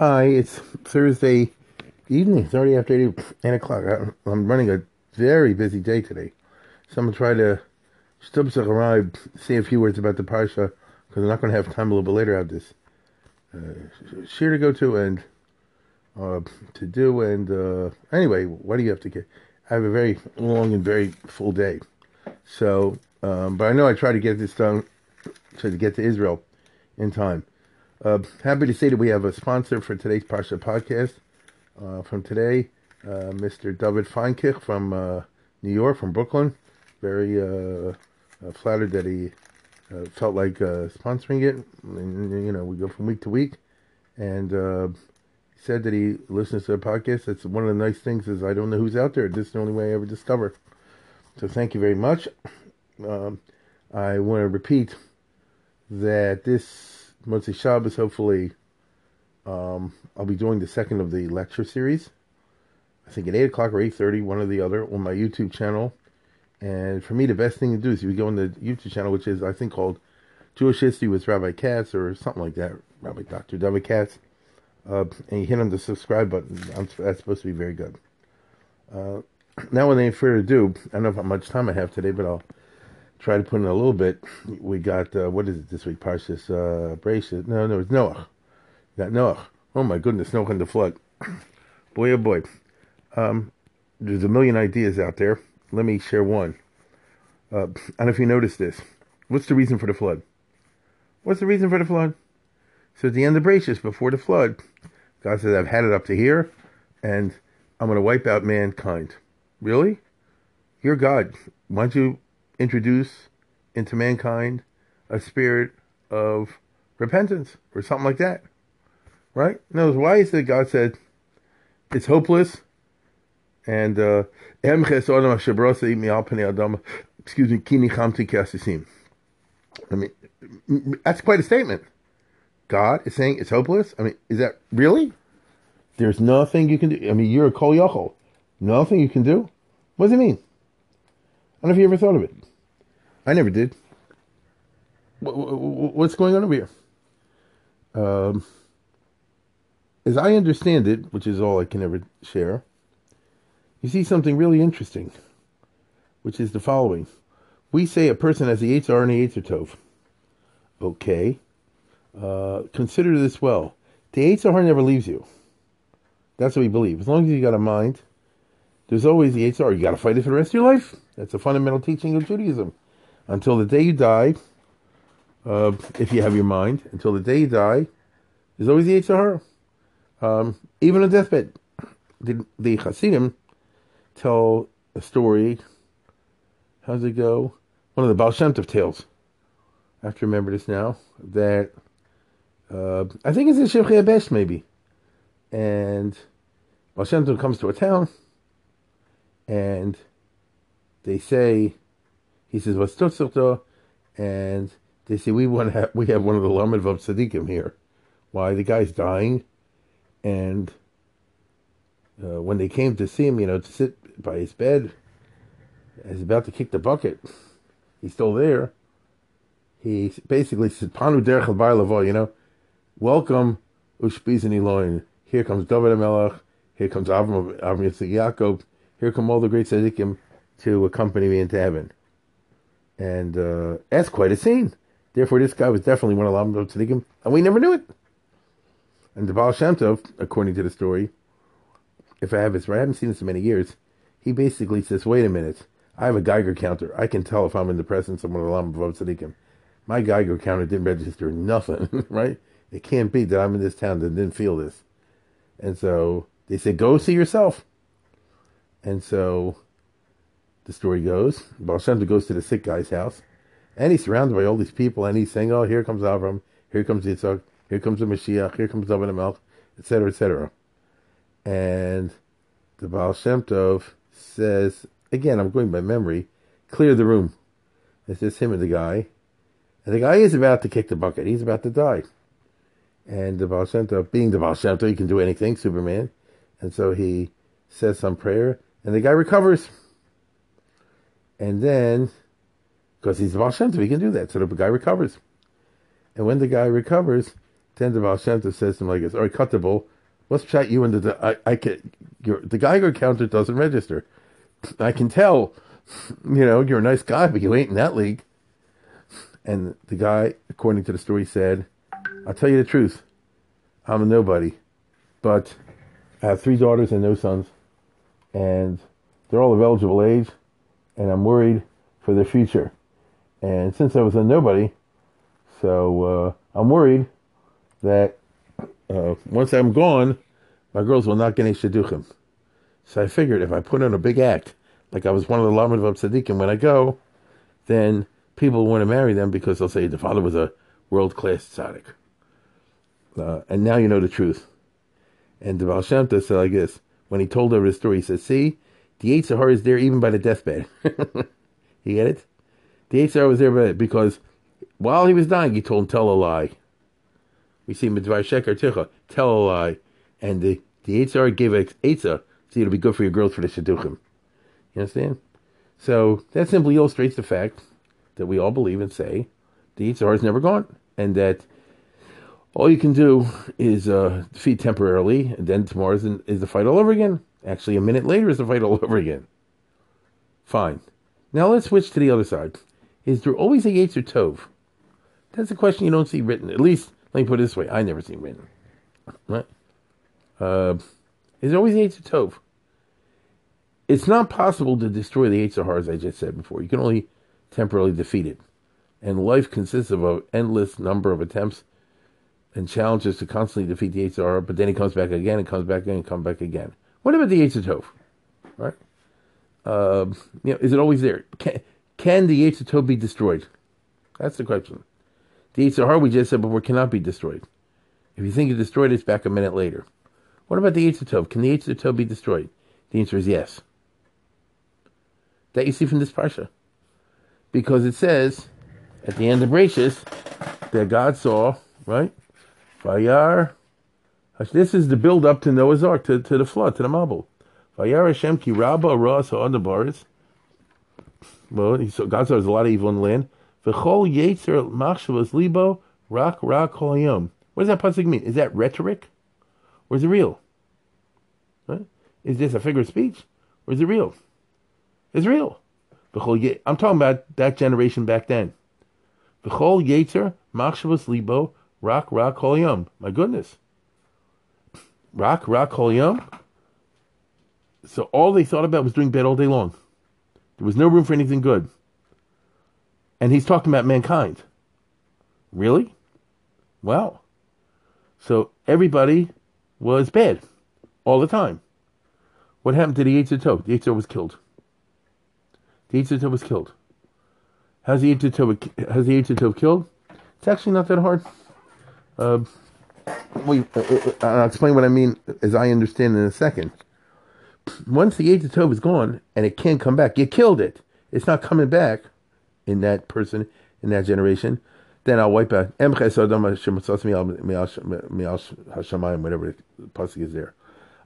Hi, it's Thursday evening. It's already after 8, 8 o'clock. I'm running a very busy day today. So I'm going to try to stubsach arrive, say a few words about the Parsha, because I'm not going to have time a little bit later. I have this uh, to go to and uh, to do. And uh, anyway, what do you have to get? I have a very long and very full day. So, um, but I know I try to get this done to get to Israel in time. Uh, happy to say that we have a sponsor for today's Parsha podcast. Uh, from today, uh, Mr. David Feinkich from uh, New York, from Brooklyn. Very uh, uh, flattered that he felt like sponsoring it. And, you know, we go from week to week. And he said that he listens to the podcast. That's one of the nice things is I don't know who's out there. This is the only way I ever discover. So thank you very much. Um, I want to repeat that this Motzi Shabbos, hopefully, um, I'll be doing the second of the lecture series. I think at eight o'clock or eight thirty, one or the other, on my YouTube channel. And for me, the best thing to do is you go on the YouTube channel, which is I think called Jewish History with Rabbi Katz or something like that, Rabbi Doctor David Katz, uh, and you hit on the subscribe button. that's supposed to be very good. Uh, now, without any further ado, I don't know how much time I have today, but I'll try to put in a little bit. We got uh, what is it this week? Parshas uh, Bereshis. No, no, it's Noah. Got Noah. Oh my goodness, Noah and the flood. boy, oh boy. Um, there's a million ideas out there. Let me share one. Uh, I don't know if you noticed this. What's the reason for the flood? What's the reason for the flood? So at the end of Bereshis, before the flood, God says, I've had it up to here, and I'm going to wipe out mankind. Really? You're God. Why don't you introduce into mankind a spirit of repentance or something like that? Right? No, why is it God said it's hopeless and uh, excuse me, kini chamti I mean, that's quite a statement. God is saying it's hopeless. I mean, is that really? There's nothing you can do. I mean, you're a kol yachol. Nothing you can do. What does it mean? I don't know if you ever thought of it. I never did. What's going on over here? Um, as I understand it, which is all I can ever share, you see something really interesting, which is the following. We say a person has the Yetzer and the Yetzer Tov. Okay. Uh, consider this well. The Yetzer never leaves you. That's what we believe. As long as you got a mind, there's always the Yetzer. You got to fight it for the rest of your life. That's a fundamental teaching of Judaism. Until the day you die, uh, if you have your mind, until the day you die, there's always the Yetzer um, even a deathbed. The, the Hasidim tell a story. How does it go? One of the Baal Shem Tov tales. I have to remember this now. That uh, I think it's in Shivchei HaBesht maybe. And Baal Shem Tov comes to a town, and they say, he says, "What's Tutzurto?" And they say, "We want have, we have one of the Lamed Vav Tzaddikim here. Why the guy's dying, and uh, when they came to see him, you know, to sit by his bed, he's about to kick the bucket. He's still there. He basically said, "Panu derech you know, welcome Ushpizan Eloin. Here comes David Melech. Here comes Avram Avram Yitzchak Yaakov. Here come all the great tzaddikim to accompany me into heaven." And uh, that's quite a scene. Therefore, this guy was definitely one of the tzaddikim, and we never knew it. And the Baal Shem Tov, according to the story, if I have this right, I haven't seen this in many years, he basically says, wait a minute, I have a Geiger counter. I can tell if I'm in the presence of one of the Lamed Vav Tzadikim. My Geiger counter didn't register nothing, right? It can't be that I'm in this town that didn't feel this. And so they say, go see yourself. And so the story goes, Baal Shem goes to the sick guy's house, and he's surrounded by all these people, and he's saying, oh, here comes Avram, here comes Yitzhak, here comes the Mashiach, here comes David Melech, etc., etc. And the Baal Shem Tov says, again, I'm going by memory, clear the room. It's just him and the guy. And the guy is about to kick the bucket. He's about to die. And the Baal Shem Tov, being the Baal Shem Tov, he can do anything, Superman. And so he says some prayer, and the guy recovers. And then, because he's Baal Shem Tov, he can do that. So the guy recovers. And when the guy recovers, then the Baal Shem Tov says to him like this, all right, cut the bull. Let's chat you into the, I, I can, your, the Geiger counter doesn't register. I can tell, you know, you're a nice guy, but you ain't in that league. And the guy, according to the story, said, I'll tell you the truth. I'm a nobody, but I have three daughters and no sons, and they're all of eligible age, and I'm worried for their future. And since I was a nobody, so uh, I'm worried that uh, once I'm gone, my girls will not get any shidduchim. So I figured if I put on a big act, like I was one of the Lamed Vav Tzaddikim when I go, then people want to marry them because they'll say the father was a world class tzaddik. Uh, and now you know the truth. And the Baal Shem said like this when he told over the story, he said, See, the Yetzer is there even by the deathbed. you get it? The Yetzer was there because while he was dying, he told him, Tell a lie. We see Mitzvah Sheker Ticha, tell a lie. And the, the Yetzer Hara gave Eitzah, so it'll be good for your girls for the Shidduchim. You understand? So that simply illustrates the fact that we all believe and say the Yetzer is never gone, and that all you can do is uh, defeat temporarily, and then tomorrow is, is the fight all over again. Actually, a minute later is the fight all over again. Fine. Now let's switch to the other side. Is there always a Yetzer Tov? That's a question you don't see written. At least, let me put it this way: I never see written. Right? Uh, is there always a Yetzer Tov? It's not possible to destroy the Yetzer Hara, as I just said before. You can only temporarily defeat it. And life consists of an endless number of attempts and challenges to constantly defeat the Yetzer Hara, but then he comes back again and comes back again and comes back again. What about the Yetzer Tov? Right? Uh, you know, is it always there? Can, can the Yetzer Tov be destroyed? That's the question. The Yetzer Hara, we just said before, cannot be destroyed. If you think you destroyed it, it's back a minute later. What about the Tov? Can the Tov be destroyed? The answer is yes. That you see from this parsha. Because it says at the end of Bereshis that God saw, right? Vayar. This is the build up to Noah's Ark, to, to the flood, to the ha'adabaris. Well, he saw, God saw there's a lot of evil in the land. V'chol yetzer machshavas libo rak rak kolayom. What does that pasuk mean? Is that rhetoric? Or is it real? Right? Is this a figure of speech? Or is it real? It's real. I'm talking about that generation back then. V'chol yetzer machshavas libo Rock, rock, yum. My goodness. Rock, rock, yum. So all they thought about was doing bad all day long. There was no room for anything good. And he's talking about mankind. Really? Wow. So everybody was bad all the time. What happened to the Tov? The Yetzer was killed. The Tov was killed. How's the Yetzer killed? It's actually not that hard. Uh, we, uh, uh, I'll explain what I mean as I understand in a second. Once the Yetzer Tov is gone and it can't come back, you killed it. It's not coming back in that person, in that generation. Then I'll wipe out whatever the pasuk is there.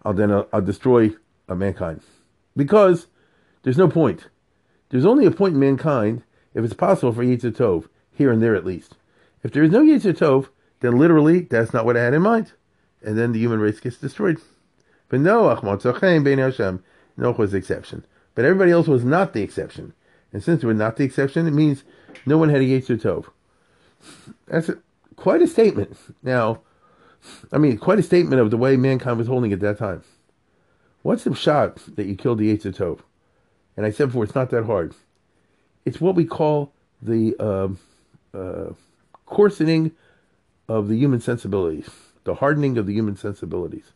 I'll then I'll, I'll destroy mankind because there's no point. There's only a point in mankind if it's possible for Yetzer Tov here and there at least. If there is no Yetzer Tov, then literally that's not what I had in mind. And then the human race gets destroyed. But Noach, Matzachem, Bein Hashem, Noach was the exception. But everybody else was not the exception. And since were not the exception, it means no one had a Yetzer Tov. That's a, quite a statement. Now, I mean, quite a statement of the way mankind was holding at that time. What's the shot that you killed the Yetzer Tov? And I said before, it's not that hard. It's what we call the uh, uh, coarsening of the human sensibilities, the hardening of the human sensibilities.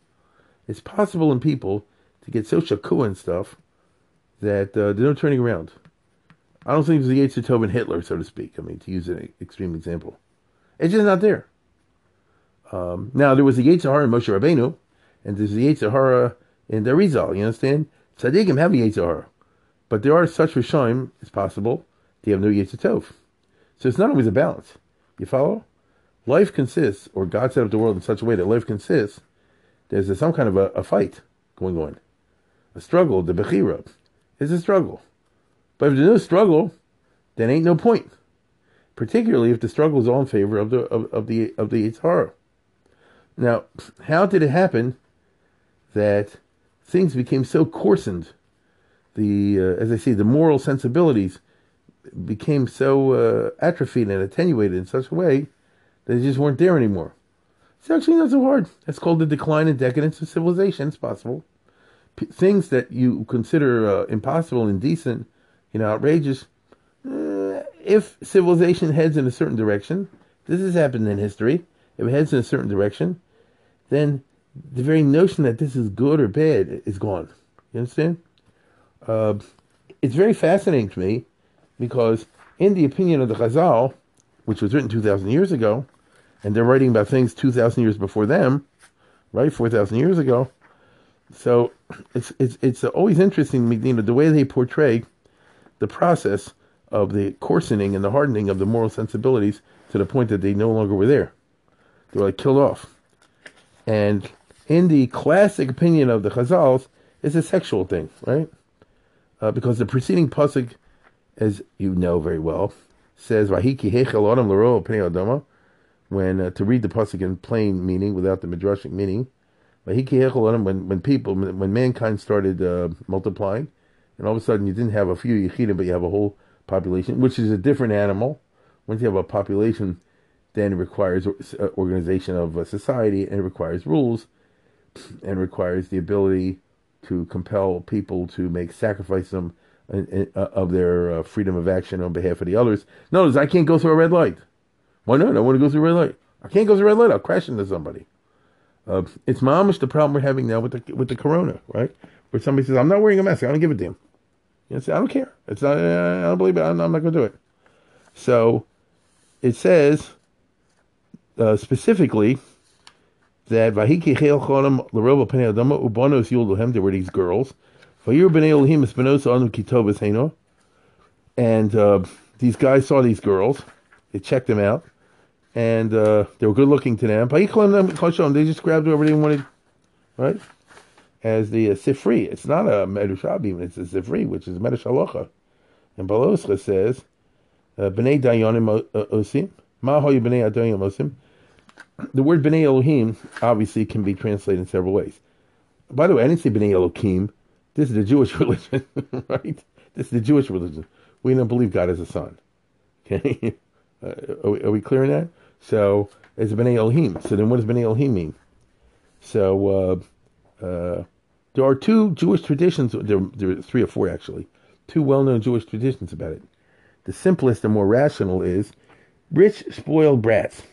It's possible in people to get so shakua and stuff that uh, there's no turning around. I don't think it's the Yetzer Tov and Hitler, so to speak. I mean, to use an extreme example, it's just not there. Um, now there was the Yetzirah in Moshe Rabbeinu, and there's the Yetzirah in the Rizal. You understand? Tzaddikim have a Yetzirah, but there are such Rishonim, it's possible, they have no Yetzirah So it's not always a balance. You follow? Life consists, or God set up the world in such a way that life consists. There's some kind of a, a, fight going on, a struggle. The bechira is a struggle, but if there's no struggle, then ain't no point. Particularly if the struggle is all in favor of the of, of the of the Yetzer Hara. Now, how did it happen that things became so coarsened? The, uh, as I say, the moral sensibilities became so uh, atrophied and attenuated in such a way they just weren't there anymore. It's actually not so hard. It's called the decline and decadence of civilization. It's possible. P- things that you consider uh, impossible, indecent, you know, outrageous. Uh, if civilization heads in a certain direction, this has happened in history. If it heads in a certain direction, then the very notion that this is good or bad is gone. You understand? Uh, it's very fascinating to me because, in the opinion of the Chazal, which was written 2,000 years ago, and they're writing about things 2,000 years before them, right? 4,000 years ago. So it's, it's, it's always interesting, you know, the way they portray the process of the coarsening and the hardening of the moral sensibilities to the point that they no longer were there. They were like killed off. And in the classic opinion of the Chazals, it's a sexual thing, right? Uh, because the preceding pasuk, as you know very well, says "Vahiki hechel adam l'ro adama." When uh, to read the pasuk in plain meaning without the midrashic meaning. When when people when mankind started uh, multiplying, and all of a sudden you didn't have a few yechidim, but you have a whole population, which is a different animal. Once you have a population then it requires uh, organization of a society and it requires rules and requires the ability to compel people to make sacrifice them uh, uh, of their freedom of action on behalf of the others. Notice I can't go through a red light. Why not? I want to go through red light. I can't go through red light. I'll crash into somebody. Uh, it's mamish the problem we're having now with the with the corona, right? Where somebody says, "I'm not wearing a mask. I don't give a damn." You say, I don't care. It's not. I don't believe it. I'm, I'm not going to do it. So it says uh, specifically that Vahiki Chel Cholam Laroba Pnei Adama Ubanos Yulduhem, there were these girls. Vayir Bnei Elohim Espinosa Anu Kitov Heno. And uh, these guys saw these girls. They checked them out. And uh, they were good looking to them. They just grabbed whoever they wanted, right? As the uh, Sifri. It's not a Medushabim, it's a Sifri, which is Medushalocha. And Baloscha says, uh, Bnei Dayanim Osim, Mahoy Bnei Dayanim Osim the word Bnei Elohim obviously can be translated in several ways. By the way, I didn't say Bnei Elohim. This is the Jewish religion, right? This is the Jewish religion. We don't believe God has a son. Okay, uh, are, we, are, we, clear on that? So it's Bnei Elohim. So then, what does Bnei Elohim mean? So uh, uh, there are two Jewish traditions. There, there are three or four actually. Two well-known Jewish traditions about it. The simplest and more rational is rich, spoiled brats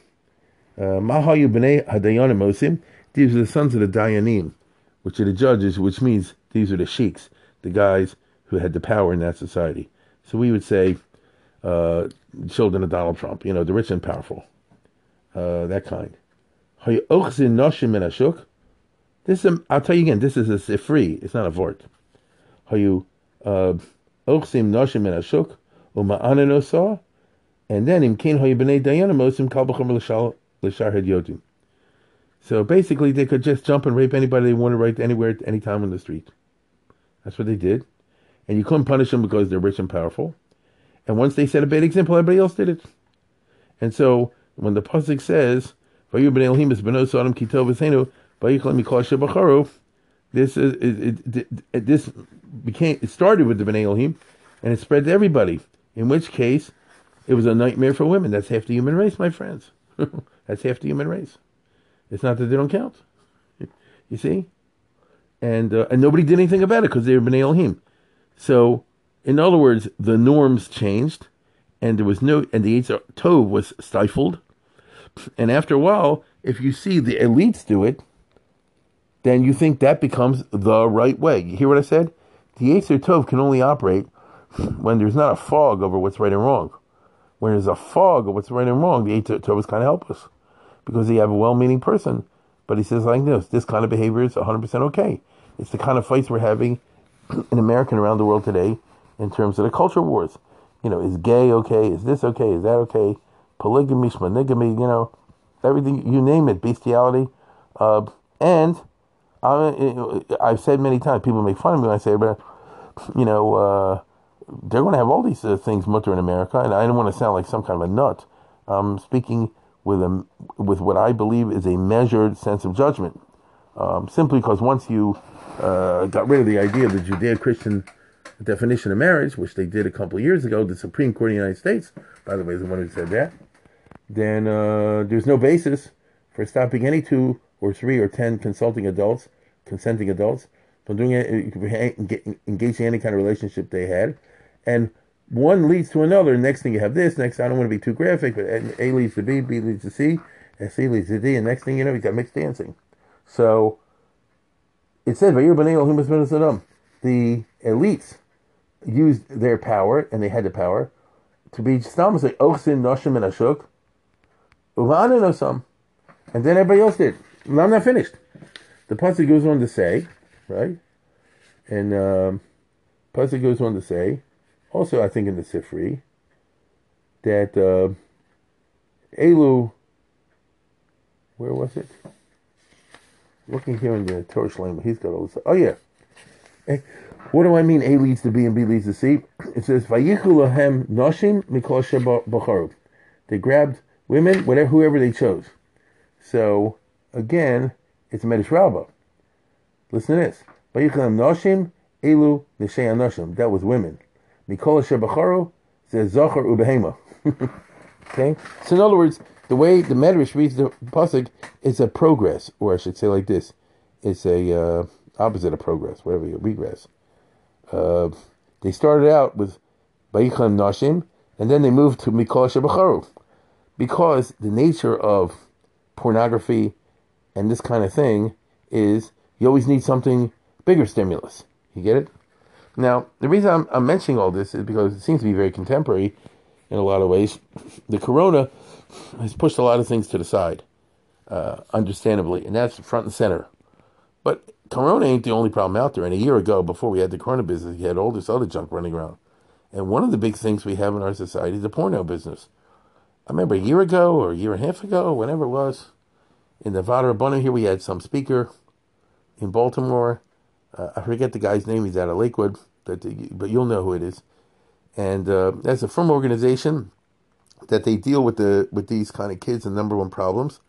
Mahayu b'nei hadayanim osim. These are the sons of the Dayanim, which are the judges, which means these are the sheiks, the guys who had the power in that society. So we would say uh, children of Donald Trump, you know, the rich and powerful, uh, that kind. This is, I'll tell you again, this is a sifri, it's not a vort. Uma'ananosah, and then. So basically, they could just jump and rape anybody they wanted right anywhere at any time on the street. That's what they did. And you couldn't punish them because they're rich and powerful. And once they set a bad example, everybody else did it. And so when the pasuk says, this is it, it, it, this became it started with the Bnei Elohim, and it spread to everybody. In which case, it was a nightmare for women. That's half the human race, my friends. That's half the human race. It's not that they don't count. You see? And uh, and nobody did anything about it because they were Bnei Elohim. So, in other words, the norms changed, and there was no, and the Eitz Tov was stifled. And after a while, if you see the elites do it, then you think that becomes the right way. You hear what I said? The Eitz Tov can only operate when there's not a fog over what's right and wrong. When there's a fog of what's right and wrong, the Eitz Tov is kind of helpless because you have a well-meaning person, but he says like this: this kind of behavior is 100% okay. It's the kind of fights we're having in America and around the world today in terms of the culture wars. You know, is gay okay? Is this okay? Is that okay? Polygamy, monogamy, you know, everything you name it, bestiality, uh, and I, I've said many times, people make fun of me when I say, but you know, uh, they're going to have all these uh, things mutter in America, and I don't want to sound like some kind of a nut. I'm speaking with a with what I believe is a measured sense of judgment. Um, simply because once you uh, got rid of the idea of the Judeo-Christian definition of marriage, which they did a couple of years ago, the Supreme Court of the United States, by the way, is the one who said that, then uh, there's no basis for stopping any two or three or ten consulting adults, consenting adults, from doing engaging in any kind of relationship they had, and one leads to another. Next thing you have this. Next, I don't want to be too graphic, but A leads to B, B leads to C, and C leads to D, and next thing you know, you got mixed dancing. So it said, "Vayir The elites used their power, and they had the power to be stam like ochsin noshim and ashuk, uvanan and then everybody else did. Now I'm not finished. The pasuk goes on to say, right, and um, pasuk goes on to say, also I think in the Sifri, that uh, Elu, where was it? Looking here in the Torah Shalem, he's got all this. Oh yeah. Eh, what do I mean? A leads to B and B leads to C. It says Vayichu noshim mikol. They grabbed women, whatever, whoever they chose. So again, it's a Medrash Rabbah. Listen to this. Vayichu lahem noshim elu nishei anoshim. That was women. Mikol bacharu says zachar ubehema. okay. So in other words, the way the Medrash reads the pasuk is a progress, or I should say like this: it's a uh, opposite of progress, whatever you regress. Uh, they started out with Bayicham Nashim, and then they moved to Mikol Shebacharu, because the nature of pornography and this kind of thing is you always need something bigger stimulus. You get it? Now, the reason I'm, I'm mentioning all this is because it seems to be very contemporary in a lot of ways. The corona has pushed a lot of things to the side, uh, understandably, and that's front and center. But Corona ain't the only problem out there. And a year ago, before we had the Corona business, we had all this other junk running around. And one of the big things we have in our society is the porno business. I remember a year ago or a year and a half ago, whenever it was, in Nevada Rabbanim here, we had some speaker in Baltimore. Uh, I forget the guy's name. He's out of Lakewood, but, but you'll know who it is. And uh, that's a frum organization that they deal with the with these kind of kids and number one problems.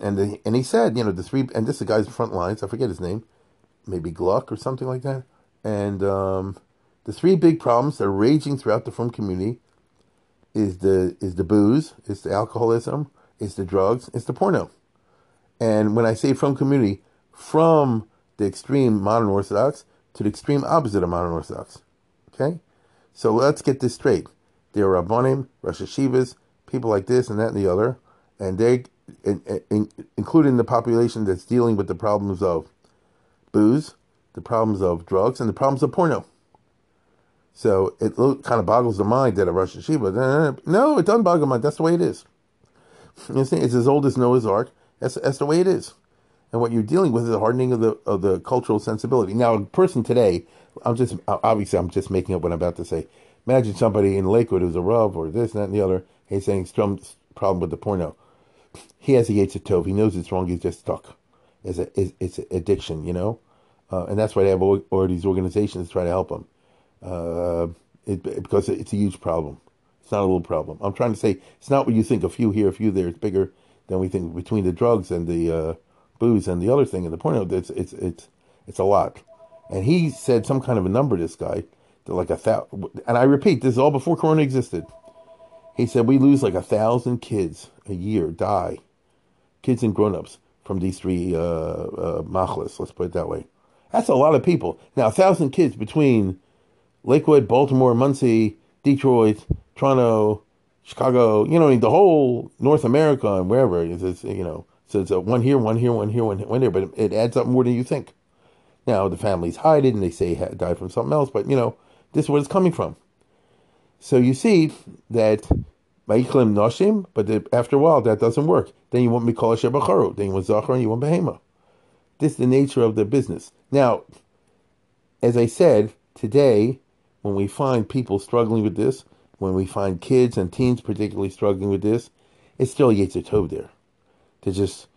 And the, and he said, you know, the three and this is the guy's front lines. I forget his name, maybe Gluck or something like that. And um, the three big problems that are raging throughout the frum community is the is the booze, is the alcoholism, is the drugs, is the porno. And when I say frum community, from the extreme modern Orthodox to the extreme opposite of modern Orthodox. Okay? So let's get this straight. There are Rabbanim, Rosh Yeshivas, people like this and that and the other, and they, in, in, including the population that's dealing with the problems of booze, the problems of drugs, and the problems of porno. So it kind of boggles the mind that a Rosh Yeshiva, no, it doesn't boggle the mind. That's the way it is. It's as old as Noah's Ark. That's, that's the way it is. And what you're dealing with is the hardening of the of the cultural sensibility. Now, a person today, I'm just obviously I'm just making up what I'm about to say. Imagine somebody in Lakewood who's a rub or this, that, and the other. He's saying some problem with the porno. He has a Yetzer Tov. He knows it's wrong. He's just stuck. It's a, it's, it's addiction, you know? Uh, and that's why they have all, all these organizations to try to help him. Uh, it, because it's a huge problem. It's not a little problem. I'm trying to say it's not what you think. A few here, a few there. It's bigger than we think. Between the drugs and the uh, booze and the other thing and the porno, it's it's it's it's a lot. And he said some kind of a number. This guy like a thousand. And I repeat, this is all before Corona existed. He said we lose like a thousand kids a year die, kids and grown-ups from these three uh, uh, machlas. Let's put it that way. That's a lot of people. Now, a thousand kids between Lakewood, Baltimore, Monsey, Detroit, Toronto, Chicago. You know, the whole North America and wherever. It's, you know, so it's one here, one here, one here, one, one there. But it adds up more than you think. Now the families hide it and they say died from something else, but you know this is where it's coming from. So you see that Ma'iklim Noshim, but the, after a while that doesn't work. Then you want Mikol Asher Bacharu. Then you want Zachar and you want Behema. This is the nature of the business. Now, as I said, today, when we find people struggling with this, when we find kids and teens particularly struggling with this, it's still Yetzer Tov there. They're just,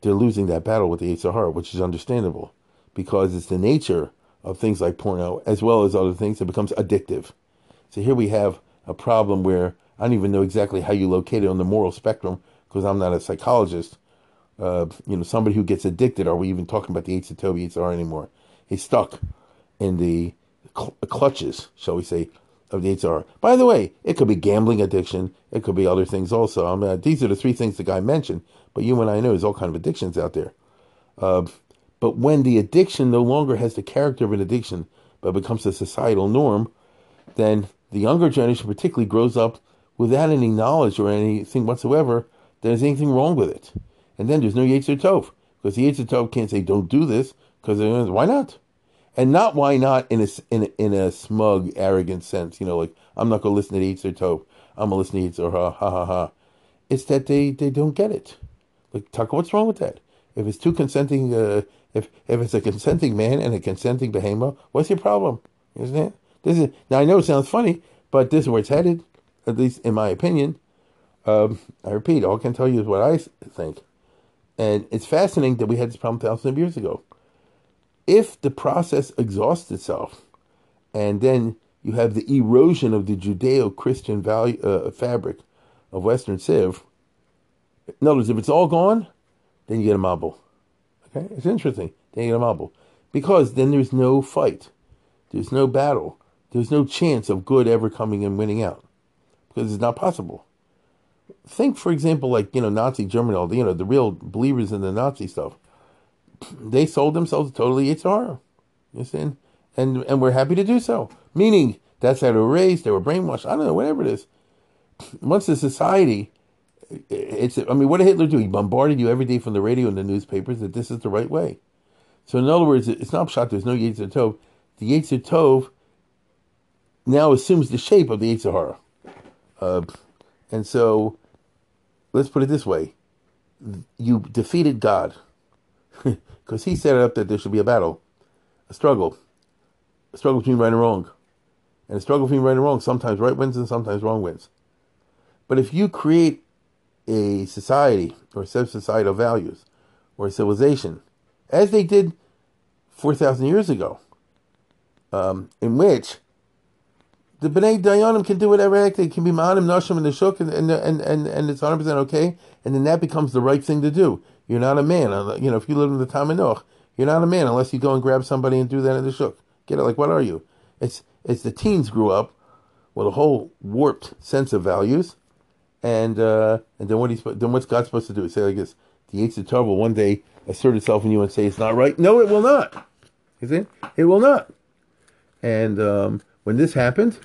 they're losing that battle with the Yetzer which is understandable because it's the nature of things like porno as well as other things. It becomes addictive. So here we have a problem where I don't even know exactly how you locate it on the moral spectrum because I'm not a psychologist. Uh, you know, somebody who gets addicted, are we even talking about the Yetzer Tov Yetzer anymore? He's stuck in the cl- clutches, shall we say, of the Yetzer By the way, it could be gambling addiction. It could be other things also. I mean, these are the three things the guy mentioned. But you and I know there's all kind of addictions out there. Uh, but when the addiction no longer has the character of an addiction, but becomes a societal norm, then the younger generation particularly grows up without any knowledge or anything whatsoever that there's anything wrong with it. And then there's no Yetzer Tov. Because the Yetzer Tov can't say, don't do this, because why not? And not why not in a, in a, in a smug, arrogant sense, you know, like, I'm not going to listen to Yetzer Tov. I'm going to listen to Yetzer ha, ha, ha, ha. It's that they, they don't get it. Like, Tucker, what's wrong with that? If it's two consenting, uh, if if it's a consenting man and a consenting behemoth, what's your problem? Isn't it? This is now. I know it sounds funny, but this is where it's headed at least in my opinion. Um, I repeat, all I can tell you is what I think. And it's fascinating that we had this problem thousands of years ago. If the process exhausts itself, and then you have the erosion of the Judeo-Christian value uh, fabric of Western Civ, in other words, if it's all gone, then you get a mabul. Okay, it's interesting. Then you get a mabul because then there's no fight, there's no battle, there's no chance of good ever coming and winning out because it's not possible. Think, for example, like you know Nazi Germany, all the, you know the real believers in the Nazi stuff. They sold themselves totally Yetzer Hara. You understand? And and we're happy to do so. Meaning that's how they were raised. They were brainwashed. I don't know, whatever it is. Once the society, it's. I mean, what did Hitler do? He bombarded you every day from the radio and the newspapers that this is the right way. So in other words, it's not shot. There's no Yetzer Tov. The Yetzer Tov now assumes the shape of the Yetzer Hara. Uh, and so, let's put it this way: you defeated God because He set it up that there should be a battle, a struggle, a struggle between right and wrong, and a struggle between right and wrong. Sometimes right wins and sometimes wrong wins. But if you create a society or a set of societal values or a civilization, as they did four thousand years ago, um, in which the Bnei Dayanim can do whatever they can be Ma'anim Nashim in the Shuk and, and, and, and, and it's 100% okay, and then that becomes the right thing to do. You're not a man. Uh, you know, if you live in the Taminoch, you're not a man unless you go and grab somebody and do that in the Shuk. Get it? Like, what are you? It's, it's the teens grew up with a whole warped sense of values, and uh, and then what he's then what's God supposed to do? Say like this: the Yetzer Tov will one day assert itself in you and say it's not right. No, it will not. You see, it will not. And um, when this happened,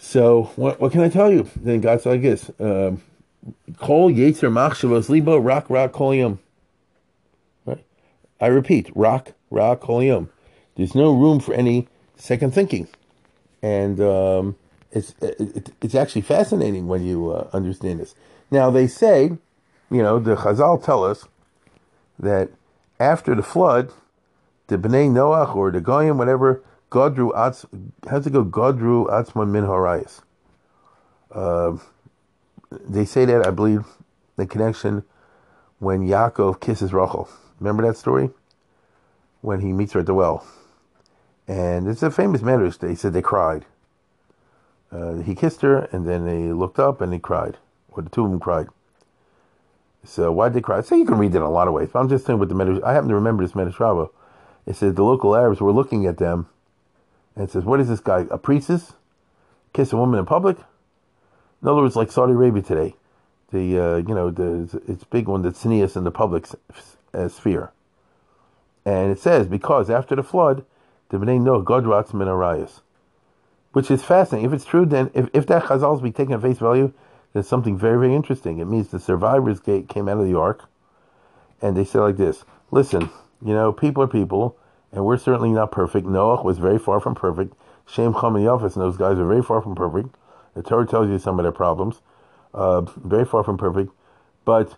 so what, what can I tell you? Then God said like this: um, Kol Yetzer Machshavos Libo Rak Rak Kol Right? I repeat, Rak Rak Kol There's no room for any second thinking, and um, it's it, it's actually fascinating when you uh, understand this. Now they say, you know, the Chazal tell us that after the flood, the Bnei Noach or the Goyim, whatever, Godru Atz, how's it go? Godru Atzman Min Harayas. Uh, they say that, I believe, the connection when Yaakov kisses Rachel. Remember that story? When he meets her at the well. And it's a famous matter. They said they cried. Uh, he kissed her, and then they looked up and they cried. Or the two of them cried. So why'd they cry? So you can read it in a lot of ways. But I'm just saying with the Medrash, I happen to remember this Medrash It said the local Arabs were looking at them and says, "What is this guy? A pritzus? Kiss a woman in public?" In other words, like Saudi Arabia today, the uh, you know the it's big one the tznius in the public uh, sphere, and it says because after the flood, the bnei no godratz min arayas, which is fascinating. If it's true, then if, if that chazal is be taken at face value, there's something very very interesting. It means the survivors came out of the ark, and they said like this: Listen, you know, people are people and we're certainly not perfect. Noah was very far from perfect. Shem, Chum, and Yafis and those guys are very far from perfect. The Torah tells you some of their problems. uh, very far from perfect, but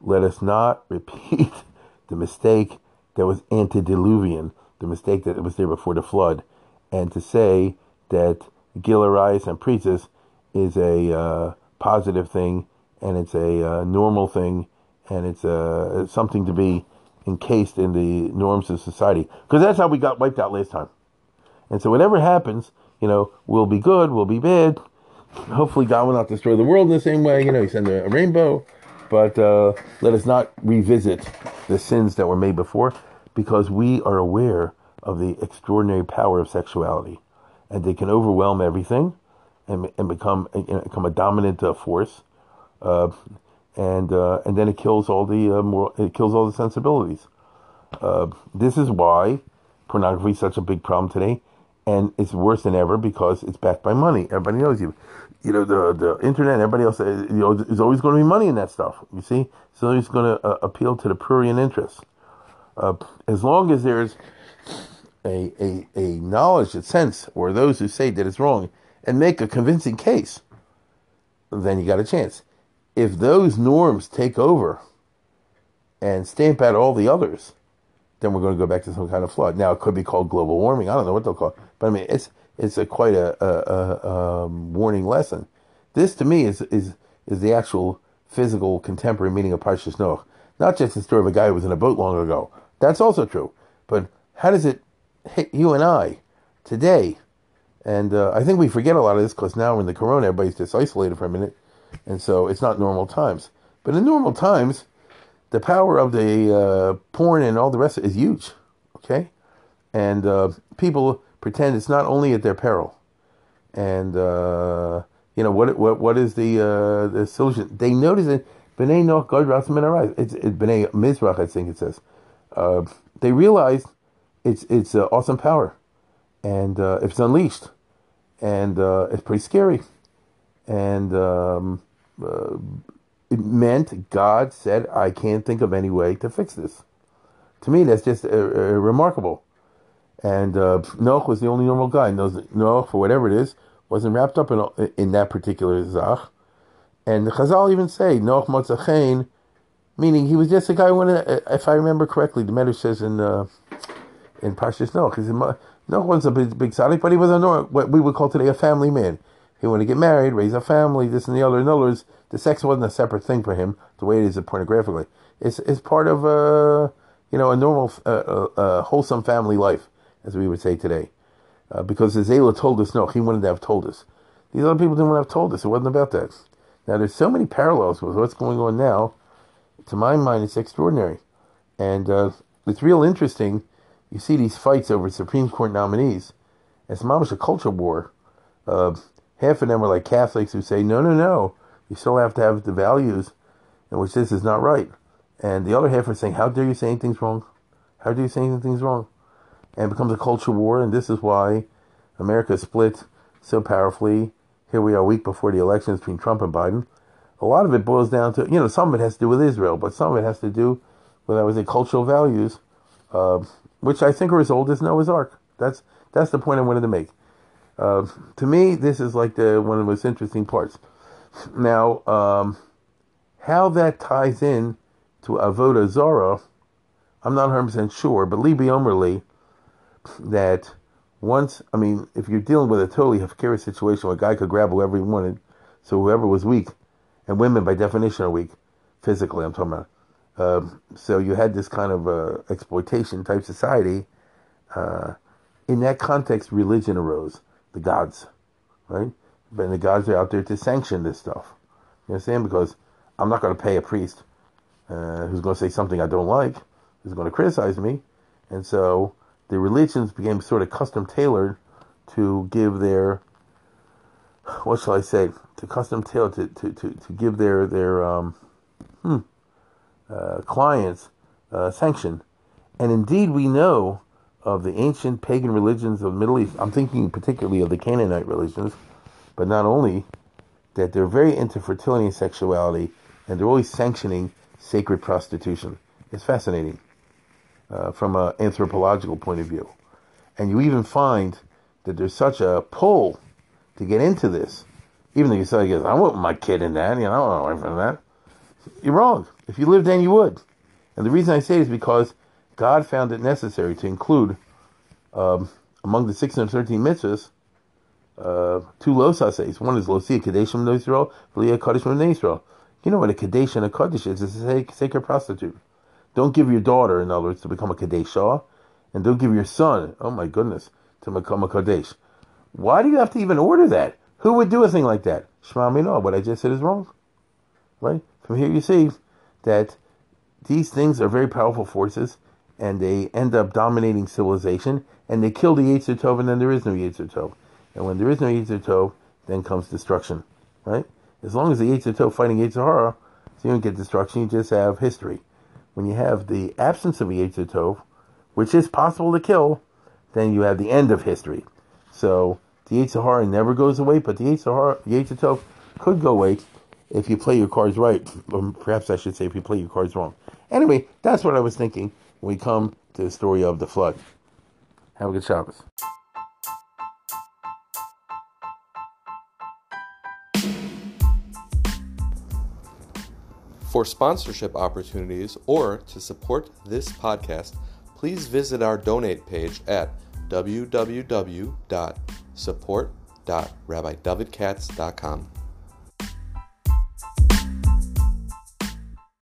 let us not repeat the mistake that was antediluvian, the mistake that was there before the flood, and to say that Gil Arayos and Pritzus is a uh, positive thing and it's a uh, normal thing and it's uh, something to be encased in the norms of society. Because that's how we got wiped out last time. And so whatever happens, you know, we'll be good, we'll be bad. Hopefully God will not destroy the world in the same way. You know, he sent a, a rainbow. But uh, let us not revisit the sins that were made before because we are aware of the extraordinary power of sexuality. And they can overwhelm everything and, and become, you know, become a dominant uh, force. Uh, and uh, and then it kills all the uh, moral, it kills all the sensibilities. Uh, this is why pornography is such a big problem today, and it's worse than ever because it's backed by money. Everybody knows you. You know the the internet. Everybody else, uh, you know, there's always going to be money in that stuff. You see, so it's going to uh, appeal to the prurient interests. Uh, as long as there's a, a a knowledge, a sense, or those who say that it's wrong and make a convincing case, then you got a chance if those norms take over and stamp out all the others, then we're going to go back to some kind of flood. Now it could be called global warming. I don't know what they'll call it, but I mean it's it's a quite a, a, a um, warning lesson. This to me is is is the actual physical contemporary meaning of Parshas Noach, not just the story of a guy who was in a boat long ago. That's also true, but how does it hit you and I today? And uh, I think we forget a lot of this because now in the corona, everybody's just isolated for a minute and so it's not normal times. But in normal times, the power of the uh, porn and all the rest is huge. Okay, and uh, people pretend it's not only at their peril. And uh, you know what? What? What is the uh, the solution? They notice it. Bnei Noach God. It's it, Bnei Mizrach, I think it says. Uh, they realize it's it's uh, awesome power, and if it's unleashed, and it's pretty scary and um, uh, it meant God said, "I can't think of any way to fix this." To me, that's just uh, uh, remarkable. And uh, Noach was the only normal guy. Noach, for whatever it is, wasn't wrapped up in in that particular zach. And the Chazal even say Noach Motzachain, meaning he was just a guy who wanted. Uh, if I remember correctly, the Medrash says in uh, in Parshas Noach, Noach wasn't a big, big tzaddik, but he was a what we would call today a family man. He wanted to get married, raise a family, this and the other. In other words, the sex wasn't a separate thing for him, the way it is pornographically. It's, it's part of a, uh, you know, a normal, uh, uh, uh, wholesome family life, as we would say today. Uh, because as Ayla told us, no, he wanted to have told us. These other people didn't want to have told us. It wasn't about that. Now, there's so many parallels with what's going on now. To my mind, it's extraordinary. And uh, it's real interesting. You see these fights over Supreme Court nominees. It's almost a culture war. Uh, half of them are like Catholics who say, no, no, no, you still have to have the values in which this is not right. And the other half are saying, how dare you say anything's wrong? How dare you say anything's wrong? And it becomes a culture war, and this is why America split so powerfully. Here we are a week before the elections between Trump and Biden. A lot of it boils down to, you know, some of it has to do with Israel, but some of it has to do with, I would say, cultural values, uh, which I think are as old as Noah's Ark. That's, that's the point I wanted to make. Uh, to me, this is like the one of the most interesting parts. Now, um, how that ties in to Avodah Zarah, I'm not 100% sure, but libi omer li, that once, I mean, if you're dealing with a totally hefkerah situation where a guy could grab whoever he wanted, so whoever was weak, and women by definition are weak, physically, I'm talking about. Uh, so you had this kind of uh, exploitation type society. Uh, in that context, religion arose the gods, right? But the gods are out there to sanction this stuff. You understand? Because I'm not going to pay a priest uh, who's going to say something I don't like, who's going to criticize me. And so the religions became sort of custom tailored to give their, what shall I say, to custom tailor to, to, to, to give their, their um, hmm, uh, clients uh, sanction. And indeed, we know of the ancient pagan religions of the Middle East. I'm thinking particularly of the Canaanite religions, but not only that they're very into fertility and sexuality, and they're always sanctioning sacred prostitution. It's fascinating uh, from an anthropological point of view. And you even find that there's such a pull to get into this Even though you say, "I want my kid in that," you know, I don't want from that. You're wrong. If you lived then, you would. And the reason I say it is because God found it necessary to include um, among the 613 mitzvahs uh, two losases. One is losia kadeshim Israel, v'liya kadeshim Israel. You know what a kadesh and a kaddish is? It's a sacred prostitute. Don't give your daughter, in other words, to become a kadeshah, and don't give your son, oh my goodness, to become a kadesh. Why do you have to even order that? Who would do a thing like that? Shema no, what I just said is wrong. Right? From here you see that these things are very powerful forces, and they end up dominating civilization, and they kill the Yetzer Tov, and then there is no Yetzer Tov. And when there is no Yetzer Tov, then comes destruction. Right? As long as the Yetzer Tov fighting Yetzer Hara, so you don't get destruction, you just have history. When you have the absence of a Yetzer Tov, which is possible to kill, then you have the end of history. So the Yetzer Hara never goes away, but the Yetzer, Tov could go away if you play your cards right, or perhaps I should say if you play your cards wrong. Anyway, that's what I was thinking when we come to the story of the flood. Have a good Shabbos. For sponsorship opportunities or to support this podcast, please visit our donate page at www.support.rabbidavidkatz.com.